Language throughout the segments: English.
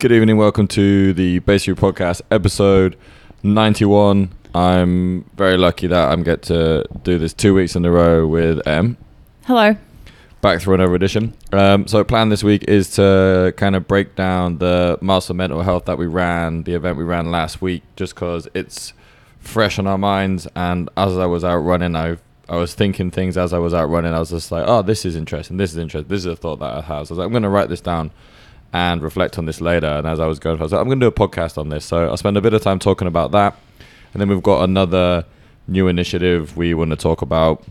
Good evening. Welcome to the Base Basically Podcast, episode 91. I'm very lucky that I'm get to do this two weeks in a row with Em. Hello. Back through another edition. Um, so, plan this week is to kind of break down the Muscle Mental Health that we ran, the event we ran last week, just because it's fresh on our minds. And as I was out running, I I was thinking things as I was out running. I was just like, oh, this is interesting. This is interesting. This is a thought that I have. So I was like, I'm going to write this down and reflect on this later. And as I was going, I was like, I'm going to do a podcast on this. So I'll spend a bit of time talking about that. And then we've got another new initiative we want to talk about.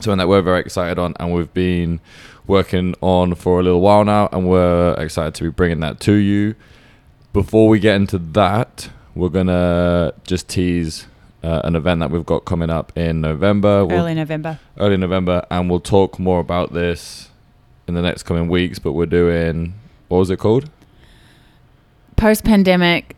Something that we're very excited on and we've been working on for a little while now. And we're excited to be bringing that to you. Before we get into that, we're going to just tease uh, an event that we've got coming up in November. We'll- Early November. early November, and we'll talk more about this in the next coming weeks. But we're doing what was it called? Post pandemic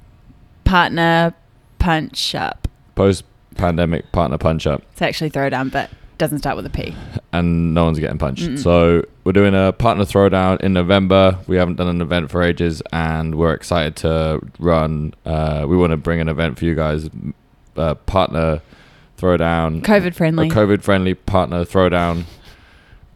partner punch up. Post pandemic partner punch up, It's actually throwdown, but doesn't start with a P. and no one's getting punched. Mm-mm. So we're doing a partner throwdown in November. We haven't done an event for ages, and we're excited to run. Uh, we want to bring an event for you guys. Uh, partner throwdown, COVID friendly. COVID friendly partner throwdown.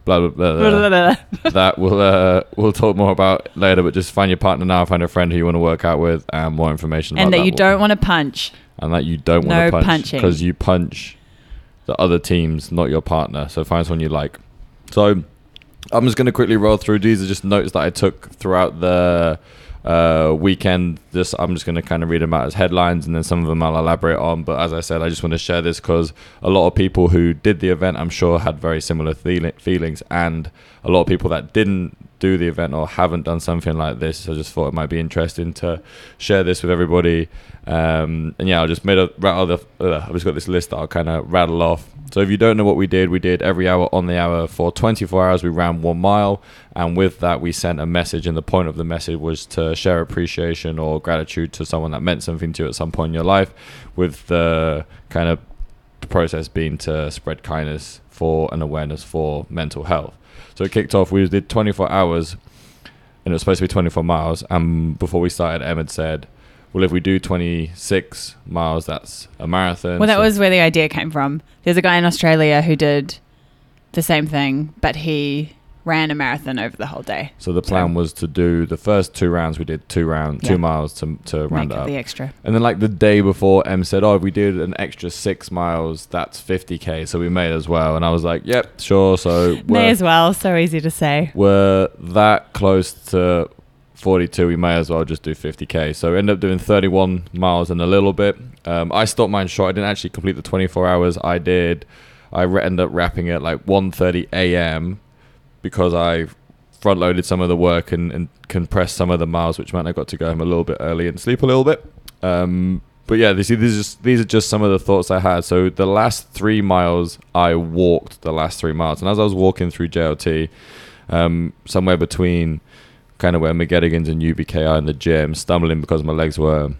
Blah blah blah. blah. Blah, blah, that we'll uh, we'll talk more about later. But just find your partner now, find a friend who you want to work out with, and more information. and about that you don't want to punch. and that you don't want No to punch because you punch the other teams, not your partner. So find someone you like. So I'm just going to quickly roll through. These are just notes that I took throughout the uh, weekend. This I'm just going to kind of read them out as headlines, and then some of them I'll elaborate on. But as I said, I just want to share this because a lot of people who did the event, I'm sure, had very similar feeli- feelings, and a lot of people that didn't do the event or haven't done something like this. I just thought it might be interesting to share this with everybody. Um, and yeah, I just made a rattle. The, uh, I've just got this list that I'll kind of rattle off. So if you don't know what we did, we did every hour on the hour for 24 hours. We ran one mile, and with that, we sent a message. And the point of the message was to share appreciation or gratitude to someone that meant something to you at some point in your life. With the kind of process being to spread kindness for and awareness for mental health. So it kicked off. We did 24 hours, and it was supposed to be 24 miles. And before we started, Em had said, "Well, if we do 26 miles, that's a marathon." Well, that So- was where the idea came from. There's a guy in Australia who did the same thing, but he ran a marathon over the whole day. So the plan was to do the first two rounds. We did two rounds, two miles to to round Make up the extra. And then like the day before, Em said, "Oh, if we did an extra six miles, that's 50k, so we may as well." And I was like, "Yep, sure." So May as well. So easy to say. we're that close to 42. We may as well just do 50k. So we ended up doing 31 miles and a little bit. Um, I stopped mine short. I didn't actually complete the 24 hours. I did. I re- ended up wrapping it like 1:30 a.m. because I front loaded some of the work and, and compressed some of the miles, which meant I got to go home a little bit early and sleep a little bit. Um, but yeah, these, these, are just, these are just some of the thoughts I had. So the last three miles, I walked the last three miles. And as I was walking through JLT, um, somewhere between kind of where McGettigan's and UBK are in the gym, stumbling because my legs were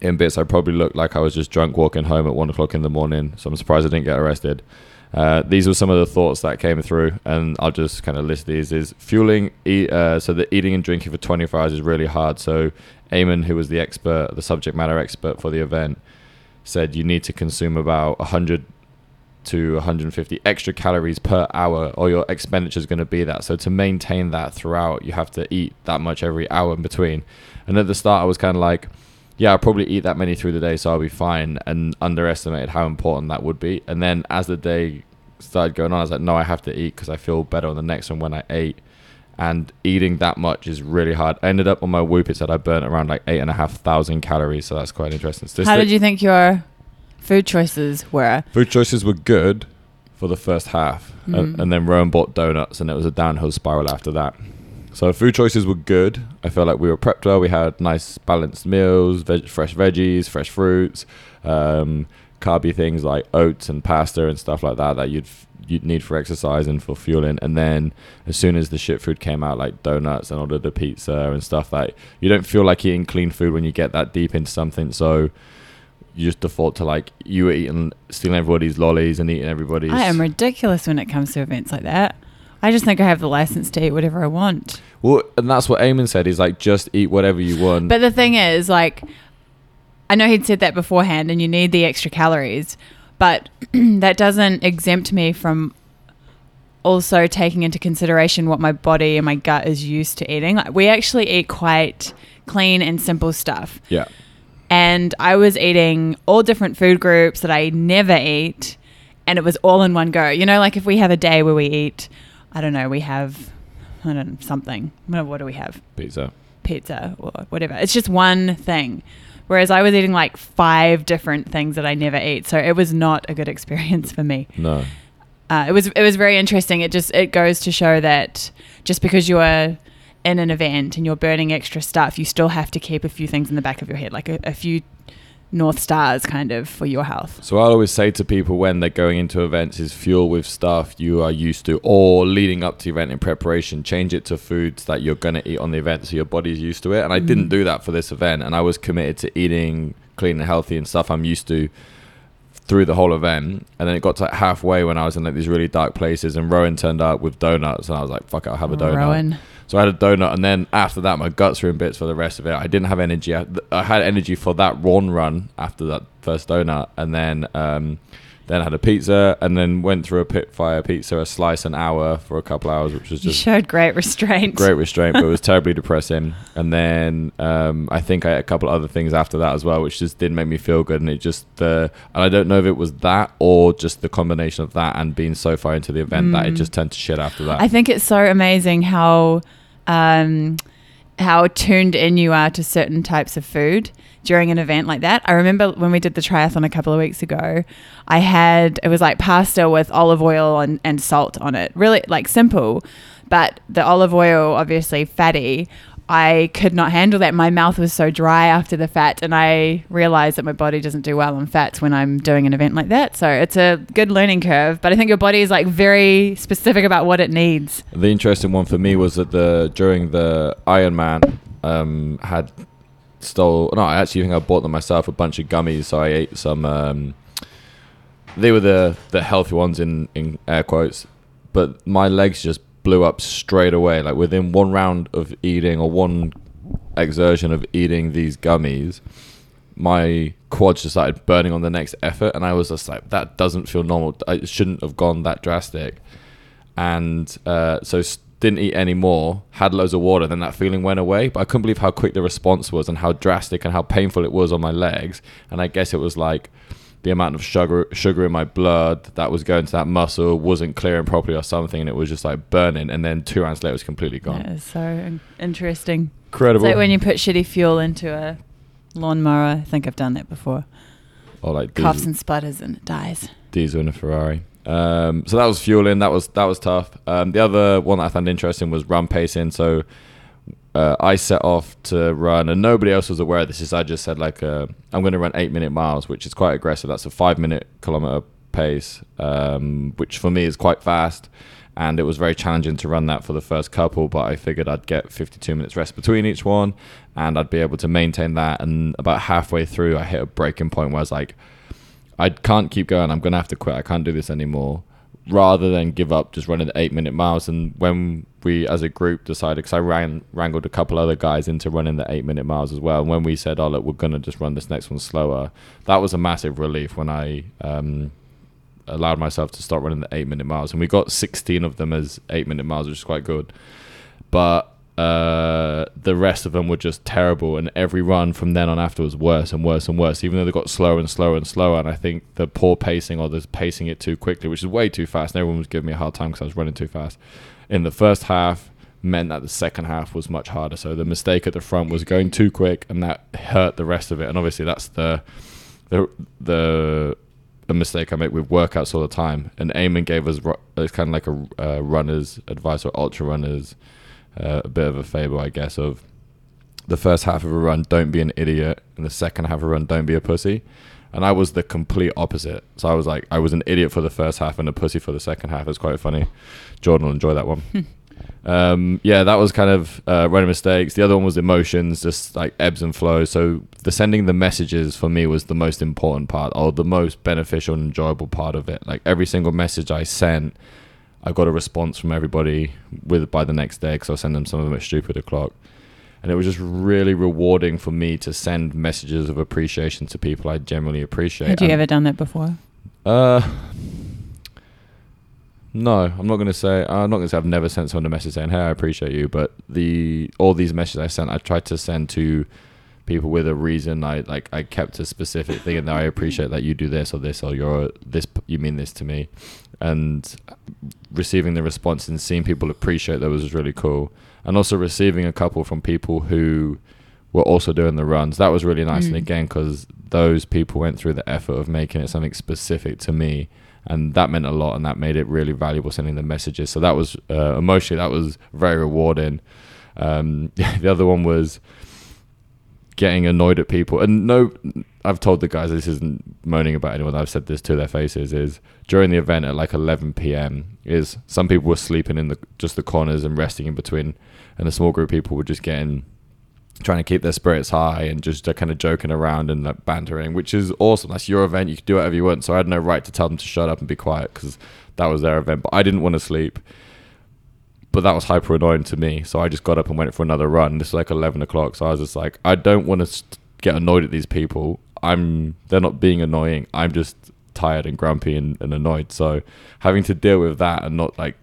in bits. I probably looked like I was just drunk walking home at one o'clock in the morning. So I'm surprised I didn't get arrested. Uh, these were some of the thoughts that came through, and I'll just kind of list these. Is fueling, eat, uh, so the eating and drinking for 24 hours is really hard. So Eamon, who was the expert, the subject matter expert for the event, said you need to consume about 100 to 150 extra calories per hour, or your expenditure is going to be that. So to maintain that throughout, you have to eat that much every hour in between. And at the start, I was kind of like, yeah, I'll probably eat that many through the day, so I'll be fine, and underestimated how important that would be. And then as the day started going on, I was like, no, I have to eat because I feel better on the next one when I ate. And eating that much is really hard. I ended up on my Whoop. It said I burnt around like eight and a half thousand calories, so that's quite interesting. Statistic. How did you think your food choices were? Food choices were good for the first half, and, Mm. and then Rowan bought donuts, and it was a downhill spiral after that. So food choices were good. I felt like we were prepped well. We had nice balanced meals, veg- fresh veggies, fresh fruits, um, carby things like oats and pasta and stuff like that that you'd f- you'd need for exercise and for fueling. And then as soon as the shit food came out, like donuts and ordered the pizza and stuff, that you don't feel like eating clean food when you get that deep into something. So you just default to like you were eating stealing everybody's lollies and eating everybody's. I am ridiculous when it comes to events like that. I just think I have the license to eat whatever I want. Well, and that's what Eamon said. He's like, just eat whatever you want. But the thing is, like, I know he'd said that beforehand, and you need the extra calories, but that doesn't exempt me from also taking into consideration what my body and my gut is used to eating. Like, we actually eat quite clean and simple stuff. yeah. and I was eating all different food groups that I never eat, and it was all in one go. You know, like if we have a day where we eat, I don't know, we have, I don't know, something. What do we have? Pizza. Pizza or whatever. It's just one thing. Whereas I was eating like five different things that I never eat, so it was not a good experience for me. No. Uh, it was it was very interesting. It just it goes to show that just because you are in an event and you're burning extra stuff, you still have to keep a few things in the back of your head, like a, a few north stars, kind of for your health. So I'll always say to people when they're going into events is fuel with stuff you are used to or leading up to event in preparation, change it to foods that you're going to eat on the event so your body's used to it. And I didn't mm. do that for this event and I was committed to eating clean and healthy and stuff I'm used to through the whole event. And then it got to like halfway when I was in like these really dark places and Rowan turned up with donuts and I was like, fuck it, I'll have a donut. Rowan. So I had a donut, and then after that, my guts were in bits for the rest of it. I didn't have energy. I, had energy for that one run after that first donut, and then um, then I had a pizza, and then went through a Pitfire pizza, a slice an hour for a couple hours, which was You just showed great restraint. great restraint, but it was terribly depressing. And then um, I think I ate a couple other things after that as well, which just didn't make me feel good. And it just uh, and I don't know if it was that or just the combination of that and being so far into the event that it just turned to shit after that. I think it's so amazing how um, how tuned in you are to certain types of food during an event like that. I remember when we did the triathlon a couple of weeks ago, I had it was like pasta with olive oil and, and salt on it. Really like simple, but the olive oil obviously fatty. I could not handle that. My mouth was so dry after the fat, and I realized that my body doesn't do well on fats when I'm doing an event like that. So it's a good learning curve, but I think your body is like very specific about what it needs. The interesting one for me was that the during the Ironman um, had stole. No, I actually think I bought them myself a bunch of gummies. So I ate some. Um, they were the the healthy ones in in air quotes, but my legs just blew up straight away. Like within one round of eating or one exertion of eating these gummies, my quads just started burning on the next effort, and I was just like, that doesn't feel normal. It shouldn't have gone that drastic and uh, so didn't eat any more. Had loads of water, then that feeling went away. But I couldn't believe how quick the response was and how drastic and how painful it was on my legs. And I guess it was like the amount of sugar sugar in my blood that was going to that muscle wasn't clearing properly or something, and it was just like burning. And then two rounds later, it was completely gone. Is so in- interesting. It's Incredible. like when you put shitty fuel into a lawnmower. I think I've done that before. or like Coughs and sputters and it dies. diesel in a Ferrari. Um, so that was fueling. That was that was tough. Um, the other one that I found interesting was run pacing. So uh, I set off to run, and nobody else was aware of this. Is I just said like uh, I'm going to run eight minute miles, which is quite aggressive. That's a five minute kilometer pace, um, which for me is quite fast. And it was very challenging to run that for the first couple, but I figured I'd get 52 minutes rest between each one, and I'd be able to maintain that. And about halfway through, I hit a breaking point where I was like, I can't keep going. I'm gonna have to quit. I can't do this anymore. Rather than give up, just running the eight minute miles. And when we, as a group, decided, because I ran, wrangled a couple other guys into running the eight minute miles as well. And when we said, "Oh look, we're gonna just run this next one slower," that was a massive relief when I um, allowed myself to start running the eight minute miles. And we got 16 of them as eight minute miles, which is quite good. But uh, the rest of them were just terrible, and every run from then on after was worse and worse and worse. Even though they got slower and slower and slower, and I think the poor pacing or the pacing it too quickly, which is way too fast, and everyone was giving me a hard time because I was running too fast. In the first half, meant that the second half was much harder. So the mistake at the front was going too quick, and that hurt the rest of it. And obviously, that's the the the a mistake I make with workouts all the time. And Eamon gave us it's kind of like a uh, runner's advice or ultra runners uh, a bit of a fable, I guess, of the first half of a run, don't be an idiot, and the second half of a run, don't be a pussy. And I was the complete opposite. So I was like, I was an idiot for the first half and a pussy for the second half. It's quite funny. Jordan will enjoy that one. um, yeah, that was kind of uh, running mistakes. The other one was emotions, just like ebbs and flows. So the sending the messages for me was the most important part, or the most beneficial and enjoyable part of it. Like every single message I sent, I got a response from everybody with by the next day because I send them some of them at stupid o'clock, and it was just really rewarding for me to send messages of appreciation to people I generally appreciate. Had you And- ever done that before? uh, no, I'm not gonna say. I'm not gonna say I've never sent someone a message saying, "Hey, I appreciate you." But the all these messages I sent, I tried to send to people with a reason. I like I kept a specific thing, and I appreciate that you do this or this or you're this. You mean this to me, and receiving the response and seeing people appreciate that was really cool. And also receiving a couple from people who were also doing the runs. That was really nice. And Mm. again, because those people went through the effort of making it something specific to me, and that meant a lot, and that made it really valuable sending the messages. So that was uh, emotionally that was very rewarding. Um, the other one was getting annoyed at people, and no, I've told the guys this isn't moaning about anyone. I've said this to their faces. Is during the event at like 11 p.m. is some people were sleeping in the just the corners and resting in between, and a small group of people were just getting trying to keep their spirits high and just kind of joking around and like bantering, which is awesome. That's your event. You can do whatever you want. So I had no right to tell them to shut up and be quiet because that was their event. But I didn't want to sleep. But that was hyper annoying to me. So I just got up and went for another run. This is like 11 o'clock. So I was just like, I don't want to st- get annoyed at these people. I'm, they're not being annoying. I'm just tired and grumpy and, and annoyed. So having to deal with that and not like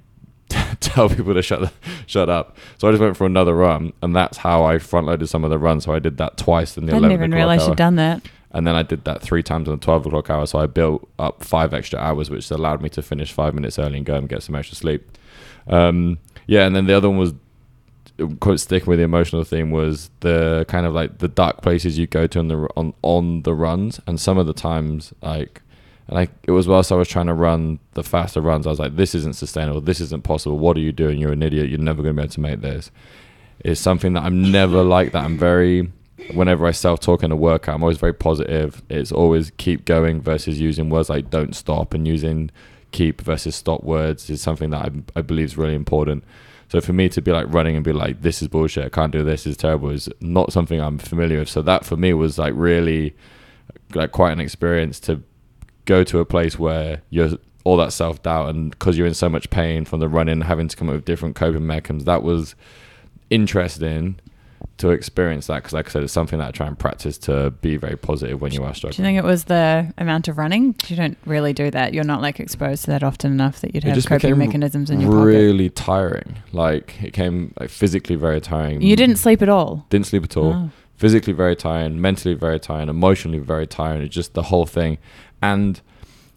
tell people to shut the, shut up. So I just went for another run, and that's how I front loaded some of the runs. So I did that twice in the I didn't eleven even o'clock realize hour, you'd done that. and then I did that three times in the twelve o'clock hour. So I built up five extra hours, which allowed me to finish five minutes early and go and get some extra sleep. Um, yeah, and then the other one was quite sticking with the emotional theme was the kind of like the dark places you go to on the on on the runs, and some of the times like. And I, it was whilst I was trying to run the faster runs, I was like, "This isn't sustainable. This isn't possible. What are you doing? You're an idiot. You're never going to be able to make this." It's something that I'm never like that. I'm very, whenever I self talk in a workout, I'm always very positive. It's always keep going versus using words like "don't stop" and using "keep" versus "stop" words is something that I, I believe is really important. So for me to be like running and be like, "This is bullshit. I can't do this. Is terrible," is not something I'm familiar with. So that for me was like really, like quite an experience to go to a place where you're all that self doubt and because you're in so much pain from the running, having to come up with different coping mechanisms. That was interesting to experience that because, like I said, it's something that I try and practice to be very positive when you are struggling. Do you think it was the amount of running? You don't really do that. You're not like exposed to that often enough that you'd have coping mechanisms in your pocket. really tiring. Like it came like physically very tiring. You didn't sleep at all. didn't sleep at all. Oh. physically very tiring, mentally very tiring, emotionally very tiring. It's just the whole thing. And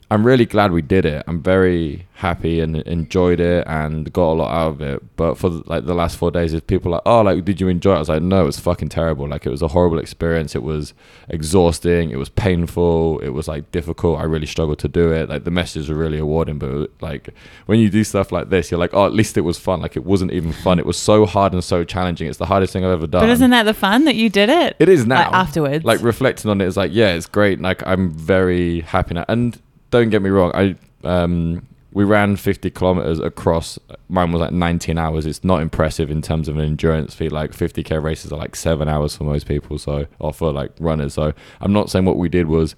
I'm really glad we did it. I'm very happy and enjoyed it and got a lot out of it. But for like the last four days, if people like, oh, like, did you enjoy it? I was like, no, it was fucking terrible. Like, it was a horrible experience. It was exhausting. It was painful. It was like difficult. I really struggled to do it. Like, the messages were really rewarding. But like, when you do stuff like this, you're like, oh, at least it was fun. Like, it wasn't even fun. It was so hard and so challenging. It's the hardest thing I've ever done. But isn't that the fun that you did it? It is now. Like, afterwards. Like reflecting on it is like, yeah, it's great. Like I'm very happy now. And don't get me wrong, I um we ran 50 kilometers across. Mine was like 19 hours. It's not impressive in terms of an endurance feat. Like 50k races are like seven hours for most people. So or for like runners. So I'm not saying what we did was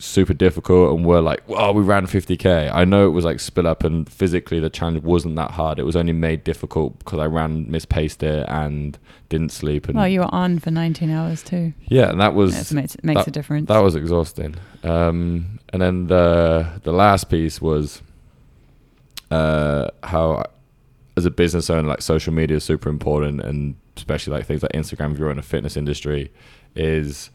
super difficult and we're like, well, we ran 50k. I know it was like split up and physically the challenge wasn't that hard. It was only made difficult because I ran, mispaced it, and didn't sleep. And well, you were on for 19 hours too. yeah, and that was That makes, makes a difference. that was exhausting. Um, and then the the last piece was uh, how, as a business owner, like social media is super important, and especially like things like Instagram. If you're in a fitness industry, is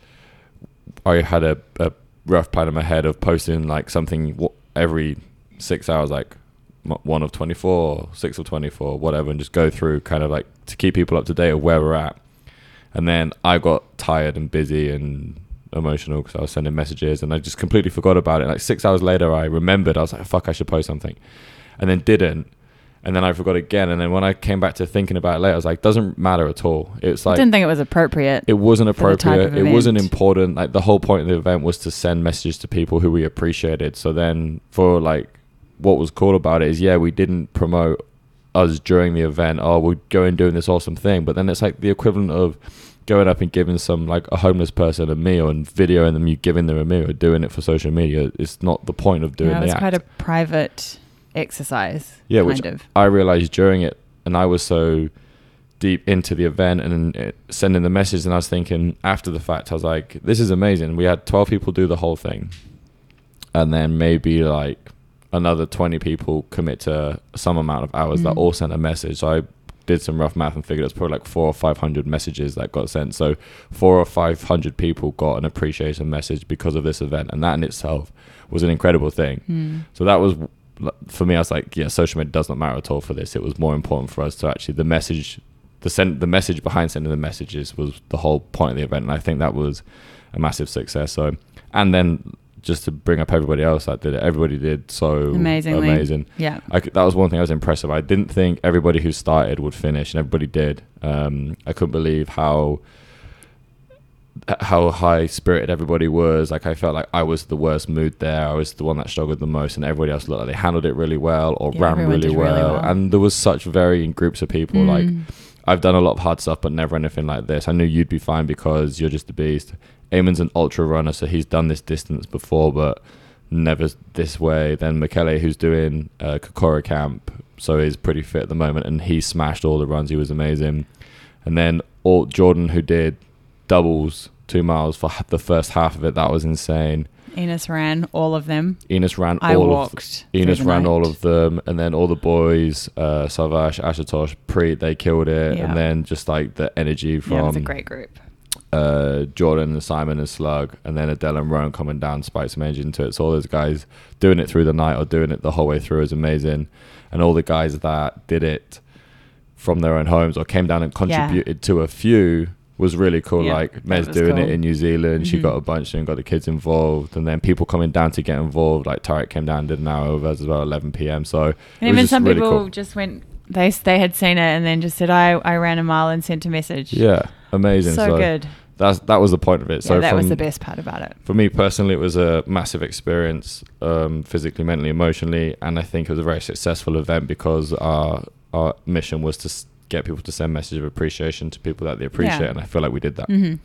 I had a, a rough plan in my head of posting like something every six hours, like one of 24, six of 24, whatever, and just go through kind of like to keep people up to date of where we're at. And then I got tired and busy and emotional because I was sending messages and I just completely forgot about it. Like six hours later, I remembered. I was like, fuck, I should post something. And then didn't. And then I forgot again. And then when I came back to thinking about it later, I was like, doesn't matter at all. It's like I didn't think it was appropriate. it wasn't for the type appropriate. It wasn't important. Like the whole point of the event was to send messages to people who we appreciated. So then for like what was cool about it is yeah, we didn't promote us during the event. Oh, we're going doing this awesome thing. But then it's like the equivalent of going up and giving some like a homeless person a meal and videoing them you giving them a meal or doing it for social media. It's not the point of doing yeah, it was quite a private exercise. Yeah, kind which of. I realized during it, and I was so deep into the event and sending the message, and I was thinking after the fact, I was like, "This is amazing." We had twelve people do the whole thing, and then maybe like another twenty people commit to some amount of hours that Mm. all sent a message. So I did some rough math and figured it's probably like four or five hundred messages that got sent. So four or five hundred people got an appreciation message because of this event, and that in itself was an incredible thing. Mm. So that was for me. I was like, yeah, social media does not matter at all for this. It was more important for us to actually the message, the send the message behind sending the messages was the whole point of the event, and I think that was a massive success. So, and then just to bring up everybody else that did it, everybody did so Amazingly. amazing. Yeah. I that was one thing I was impressed with. I didn't think everybody who started would finish, and everybody did. Um, I couldn't believe how how high spirited everybody was. Like I felt like I was the worst mood there. I was the one that struggled the most, and everybody else looked like they handled it really well or Yeah, ran really did really well. well. And there was such varying groups of people. Like Mm. I've done a lot of hard stuff, but never anything like this. I knew you'd be fine because you're just a beast. Eamon's an ultra runner, so he's done this distance before, but never this way. Then Michele, who's doing uh, Kokoro camp, so he's pretty fit at the moment, and he smashed all the runs. He was amazing. And then Jordan, who did doubles two miles for the first half of it, that was insane. Enos ran all of them. Enos ran I all of walked. through Enos ran all of them, and then all the boys, uh, Savage, Ashutosh, Preet, they killed it, Yeah. and then just like the energy from Yeah, it was a great group. uh, Jordan and Simon and Slug, and then Adele and Rowan coming down, spike some energy into it. So all those guys doing it through the night or doing it the whole way through is amazing, and all the guys that did it from their own homes or came down and contributed to a few was really cool. Yeah, like Mez doing cool. it in New Zealand, she Mhm. got a bunch and got the kids involved, and then people coming down to get involved. Like Tarek came down, did an hour as well, 11 p.m. So And even some really people cool. just went. They they had seen it and then just said, "I I ran a mile and sent a message." Yeah, amazing. so, good. That's that was the point of it. Yeah, so that was the best part about it. for me personally, it was a massive experience, um, physically, mentally, emotionally, and I think it was a very successful event because our our mission was to get people to send message of appreciation to people that they appreciate, Yeah. and I feel like we did that. hmm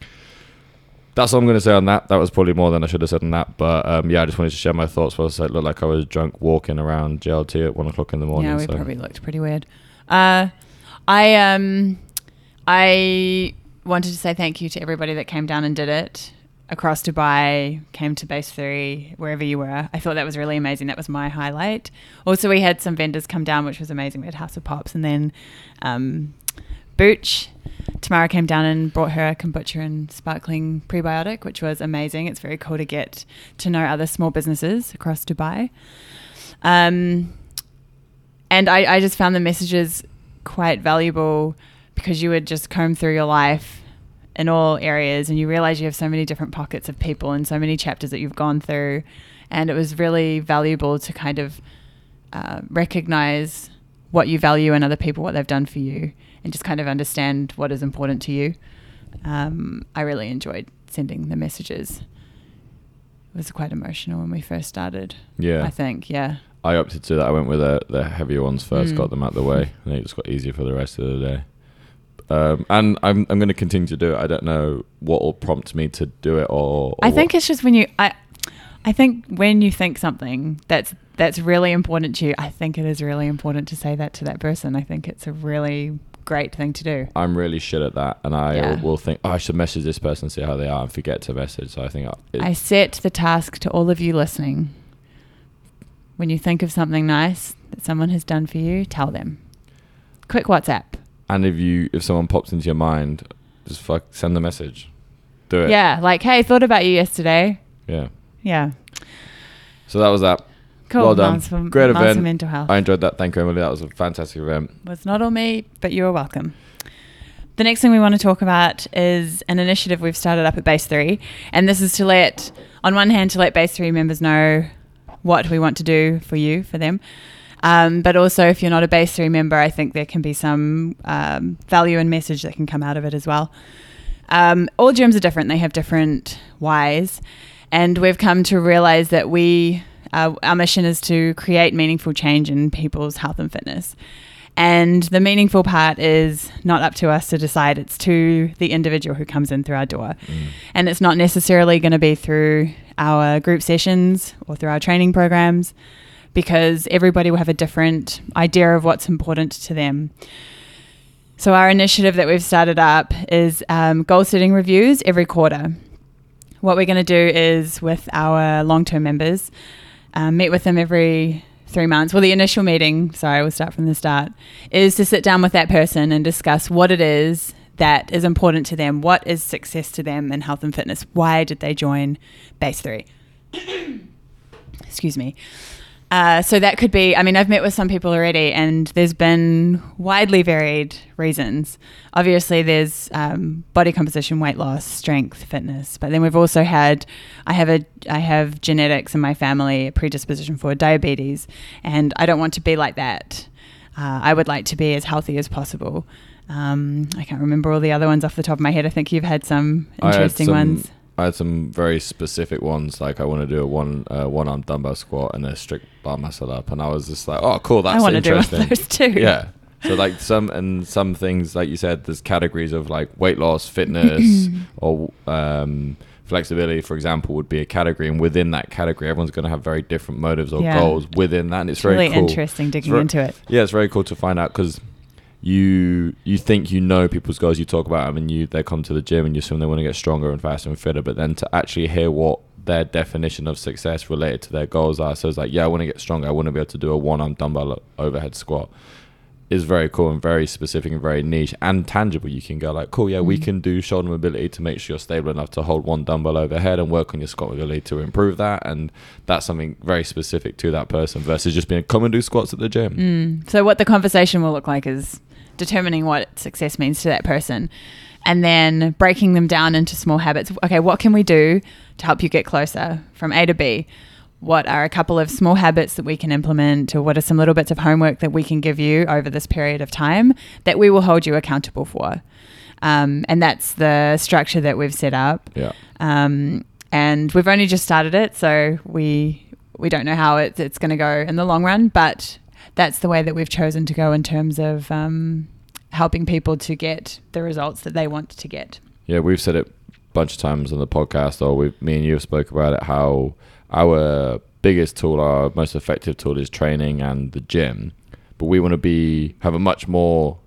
That's all I'm going to say on that. That was probably more than I should have said on that, but um, yeah, I just wanted to share my thoughts. Whilst it looked like I was drunk walking around JLT at one o'clock in the morning. Yeah, we so. probably looked pretty weird. Uh, I um, I wanted to say thank you to everybody that came down and did it across Dubai, came to Base Three, wherever you were. I thought that was really amazing. That was my highlight. Also, we had some vendors come down, which was amazing. We had House of Pops, and then um, Booch. Tamara came down and brought her a kombucha and sparkling prebiotic, which was amazing. It's very cool to get to know other small businesses across Dubai. Um, and I, I just found the messages quite valuable because you would just comb through your life in all areas and you realize you have so many different pockets of people and so many chapters that you've gone through and it was really valuable to kind of uh, recognize what you value in other people what they've done for you and just kind of understand what is important to you um, i really enjoyed sending the messages it was quite emotional when we first started Yeah, i think yeah I opted to that. I went with the, the heavier ones first, Mm. got them out the way, and it just got easier for the rest of the day. Um, and I'm I'm going to continue to do it. I don't know what will prompt me to do it, or, or I think what- it's just when you I I think when you think something that's that's really important to you, I think it is really important to say that to that person. I think it's a really great thing to do. I'm really shit at that, and I Yeah. will think oh, I should message this person and see how they are, and forget to message. So I think I, it, I set the task to all of you listening. When you think of something nice that someone has done for you, tell them. Quick WhatsApp. And if you if someone pops into your mind, just fuck send the message, do it. Yeah, like, hey, thought about you yesterday. yeah. Yeah. So that was that. Cool. Well done. For, Great event. mental health. I enjoyed that. Thank you, Emily. That was a fantastic event. was not all me, but you are welcome. The next thing we want to talk about is an initiative we've started up at Base 3. And this is to let, on one hand, to let Base 3 members know what we want to do for you, for them. Um, but also, if you're not a Base 3 member, I think there can be some um, value and message that can come out of it as well. Um, all gyms are different, they have different whys. And we've come to realize that we, uh, our mission is to create meaningful change in people's health and fitness. And the meaningful part is not up to us to decide, it's to the individual who comes in through our door. And it's not necessarily going to be through our group sessions or through our training programs, because everybody will have a different idea of what's important to them. So, our initiative that we've started up is um, goal setting reviews every quarter. What we're going to do is with our long term members, um, meet with them every three months. Well, the initial meeting, sorry, we'll start from the start, is to sit down with that person and discuss what it is that is important to them. What is success to them in health and fitness? Why did they join Base 3? Excuse me. Uh, so that could be, I mean, I've met with some people already, and there's been widely varied reasons. Obviously, there's um, body composition, weight loss, strength, fitness, but then we've also had, I have a, I have genetics in my family, a predisposition for diabetes, and I don't want to be like that. Uh, I would like to be as healthy as possible. Um, I can't remember all the other ones off the top of my head. I think you've had some interesting some- ones. I had some very specific ones, like I want to do a one uh, one arm dumbbell squat and a strict bar muscle up, and I was just like, oh, cool, that's I want to do one of interesting. those too. yeah. So like some and some things, like you said, there's categories of like weight loss, fitness, or um, flexibility, for example, would be a category, and within that category, everyone's going to have very different motives or Yeah. goals within that, and it's It's very really cool. interesting digging very- into it. Yeah, it's very cool to find out because you you think you know people's goals. You talk about them, and you they come to the gym and you assume they want to get stronger and faster and fitter. But then to actually hear what their definition of success related to their goals are, so it's like, yeah, I want to get stronger. I want to be able to do a one arm dumbbell overhead squat. Is very cool and very specific and very niche and tangible. You can go like, cool, yeah, we Mm. can do shoulder mobility to make sure you're stable enough to hold one dumbbell overhead and work on your squat mobility to improve that. And that's something very specific to that person versus just being come and do squats at the gym. Mm. So, what the conversation will look like is determining what success means to that person and then breaking them down into small habits. Okay, what can we do to help you get closer from A to B? What are a couple of small habits that we can implement, or what are some little bits of homework that we can give you over this period of time that we will hold you accountable for? Um, and that's the structure that we've set up. Yeah. um, and we've only just started it, so we we don't know how it, it's going to go in the long run. But that's the way that we've chosen to go in terms of um, helping people to get the results that they want to get. Yeah, we've said it a bunch of times on the podcast, or we, me and you have spoke about it. How our biggest tool, our most effective tool, is training and the gym. But we want to be have a much more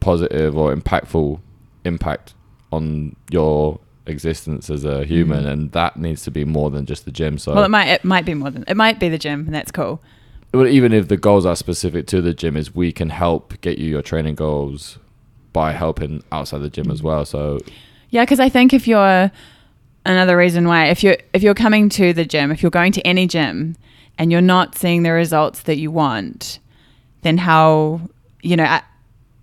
positive or impactful impact on your existence as a human, Mhm. and that needs to be more than just the gym. So, well, it might it might be more than it might be the gym, and that's cool. Well, even if the goals are specific to the gym, is we can help get you your training goals by helping outside the gym as well. So Yeah, because I think if you're another reason why if you're if you're coming to the gym, if you're going to any gym, and you're not seeing the results that you want, then how you know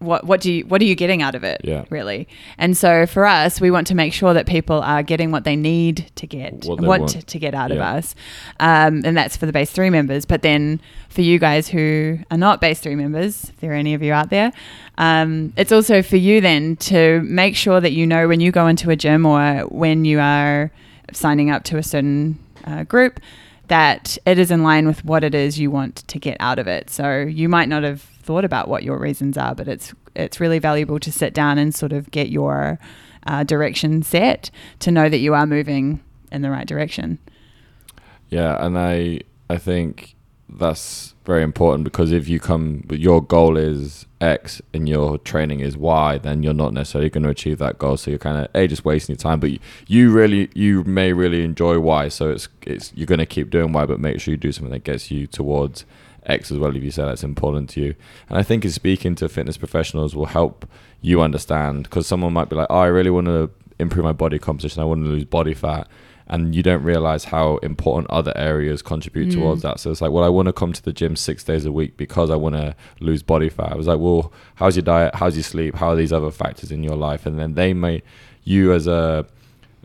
what what do you what are you getting out of it? Yeah. really. And so for us, we want to make sure that people are getting what they need to get, What they want want. to, to get out of us, um, and that's for the base three members. But then for you guys who are not base three members, if there are any of you out there, um, it's also for you then to make sure that you know when you go into a gym or when you are signing up to a certain uh, group that it is in line with what it is you want to get out of it. So you might not have thought about what your reasons are, but it's it's really valuable to sit down and sort of get your uh, direction set to know that you are moving in the right direction. Yeah, and I I think that's very important because if you come your goal is X and your training is Y, then you're not necessarily going to achieve that goal. So you're kind of a just wasting your time. But you, you really you may really enjoy Y, so it's it's you're going to keep doing Y, but make sure you do something that gets you towards X as well. If you say that's important to you, and I think is speaking to fitness professionals will help you understand because someone might be like, oh, I really want to improve my body composition. I want to lose body fat and you don't realize how important other areas contribute Mm. towards that. So it's like, well, I want to come to the gym six days a week because I want to lose body fat. I was like, well, how's your diet? How's your sleep? How are these other factors in your life? And then they may, you as a,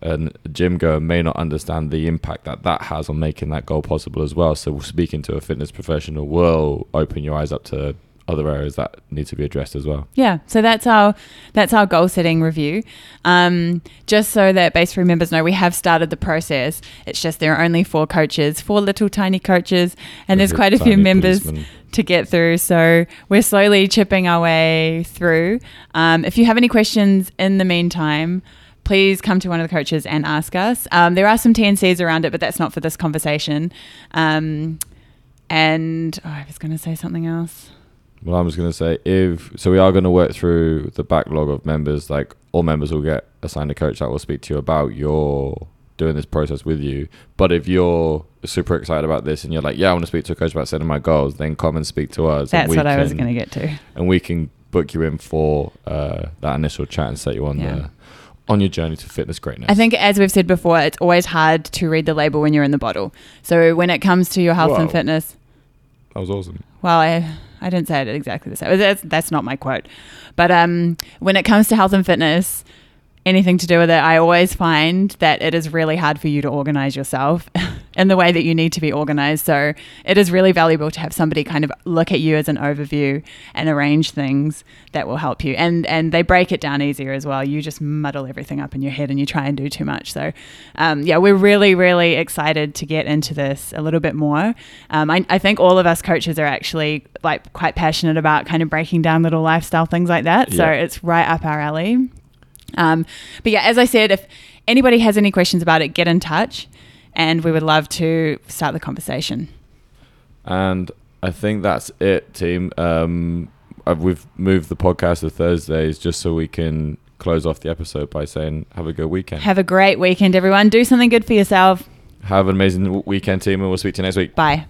a gym goer may not understand the impact that that has on making that goal possible as well. So speaking to a fitness professional will open your eyes up to other areas that need to be addressed as well. Yeah, so that's our that's our goal setting review. Um, just so that base three members know, we have started the process. It's just there are only four coaches, four little tiny coaches, and there's quite a few members policemen. to get through. So we're slowly chipping our way through. Um, if you have any questions in the meantime, please come to one of the coaches and ask us. Um, there are some TNCs around it, but that's not for this conversation. Um, and oh, I was going to say something else. Well, I'm just going to say if so, we are going to work through the backlog of members. Like all members will get assigned a coach that will speak to you about your doing this process with you. But if you're super excited about this and you're like, yeah, I want to speak to a coach about setting my goals, then come and speak to us. That's what I was going to get to. And we can book you in for uh, that initial chat and set you on Yeah. the on your journey to fitness greatness. I think, as we've said before, it's always hard to read the label when you're in the bottle. So when it comes to your health and fitness, that was awesome. well, I I didn't say it exactly the same. That's, that's not my quote. But um, when it comes to health and fitness, anything to do with it, I always find that it is really hard for you to organize yourself in the way that you need to be organized. So it is really valuable to have somebody kind of look at you as an overview and arrange things that will help you. And and they break it down easier as well. You just muddle everything up in your head and you try and do too much. So um, yeah, we're really really excited to get into this a little bit more. Um, I, I think all of us coaches are actually like quite passionate about kind of breaking down little lifestyle things like that. So Yeah. it's right up our alley. Um, but yeah, as I said, if anybody has any questions about it, get in touch, and we would love to start the conversation. And I think that's it, team. Um, we've moved the podcast to Thursdays just so we can close off the episode by saying, have a good weekend. Have a great weekend, everyone. Do something good for yourself. Have an amazing weekend, team, and we'll speak to you next week. Bye.